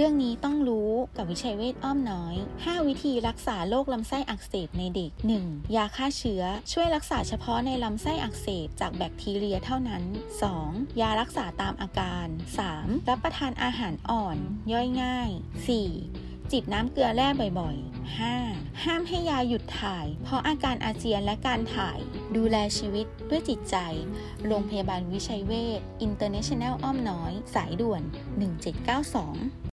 เรื่องนี้ต้องรู้กับวิชัยเวทอ้อมน้อย 5 วิธีรักษาโรคลำไส้อักเสบในเด็ก 1. ยาฆ่าเชื้อ ช่วยรักษาเฉพาะในลำไส้อักเสบจากแบคทีเรียเท่านั้น 2. ยารักษาตามอาการ 3. รับประทานอาหารอ่อนย่อยง่าย 4. จิบน้ำเกลือแร่บ่อยๆ 5. ห้ามให้ยาหยุดถ่าย เพราะอาการอาเจียนและการถ่าย ดูแลชีวิตด้วยจิตใจ โรงพยาบาลวิชัยเวชตอร์เนชั่นแนลอ้อมน้อย สายด่วน 1792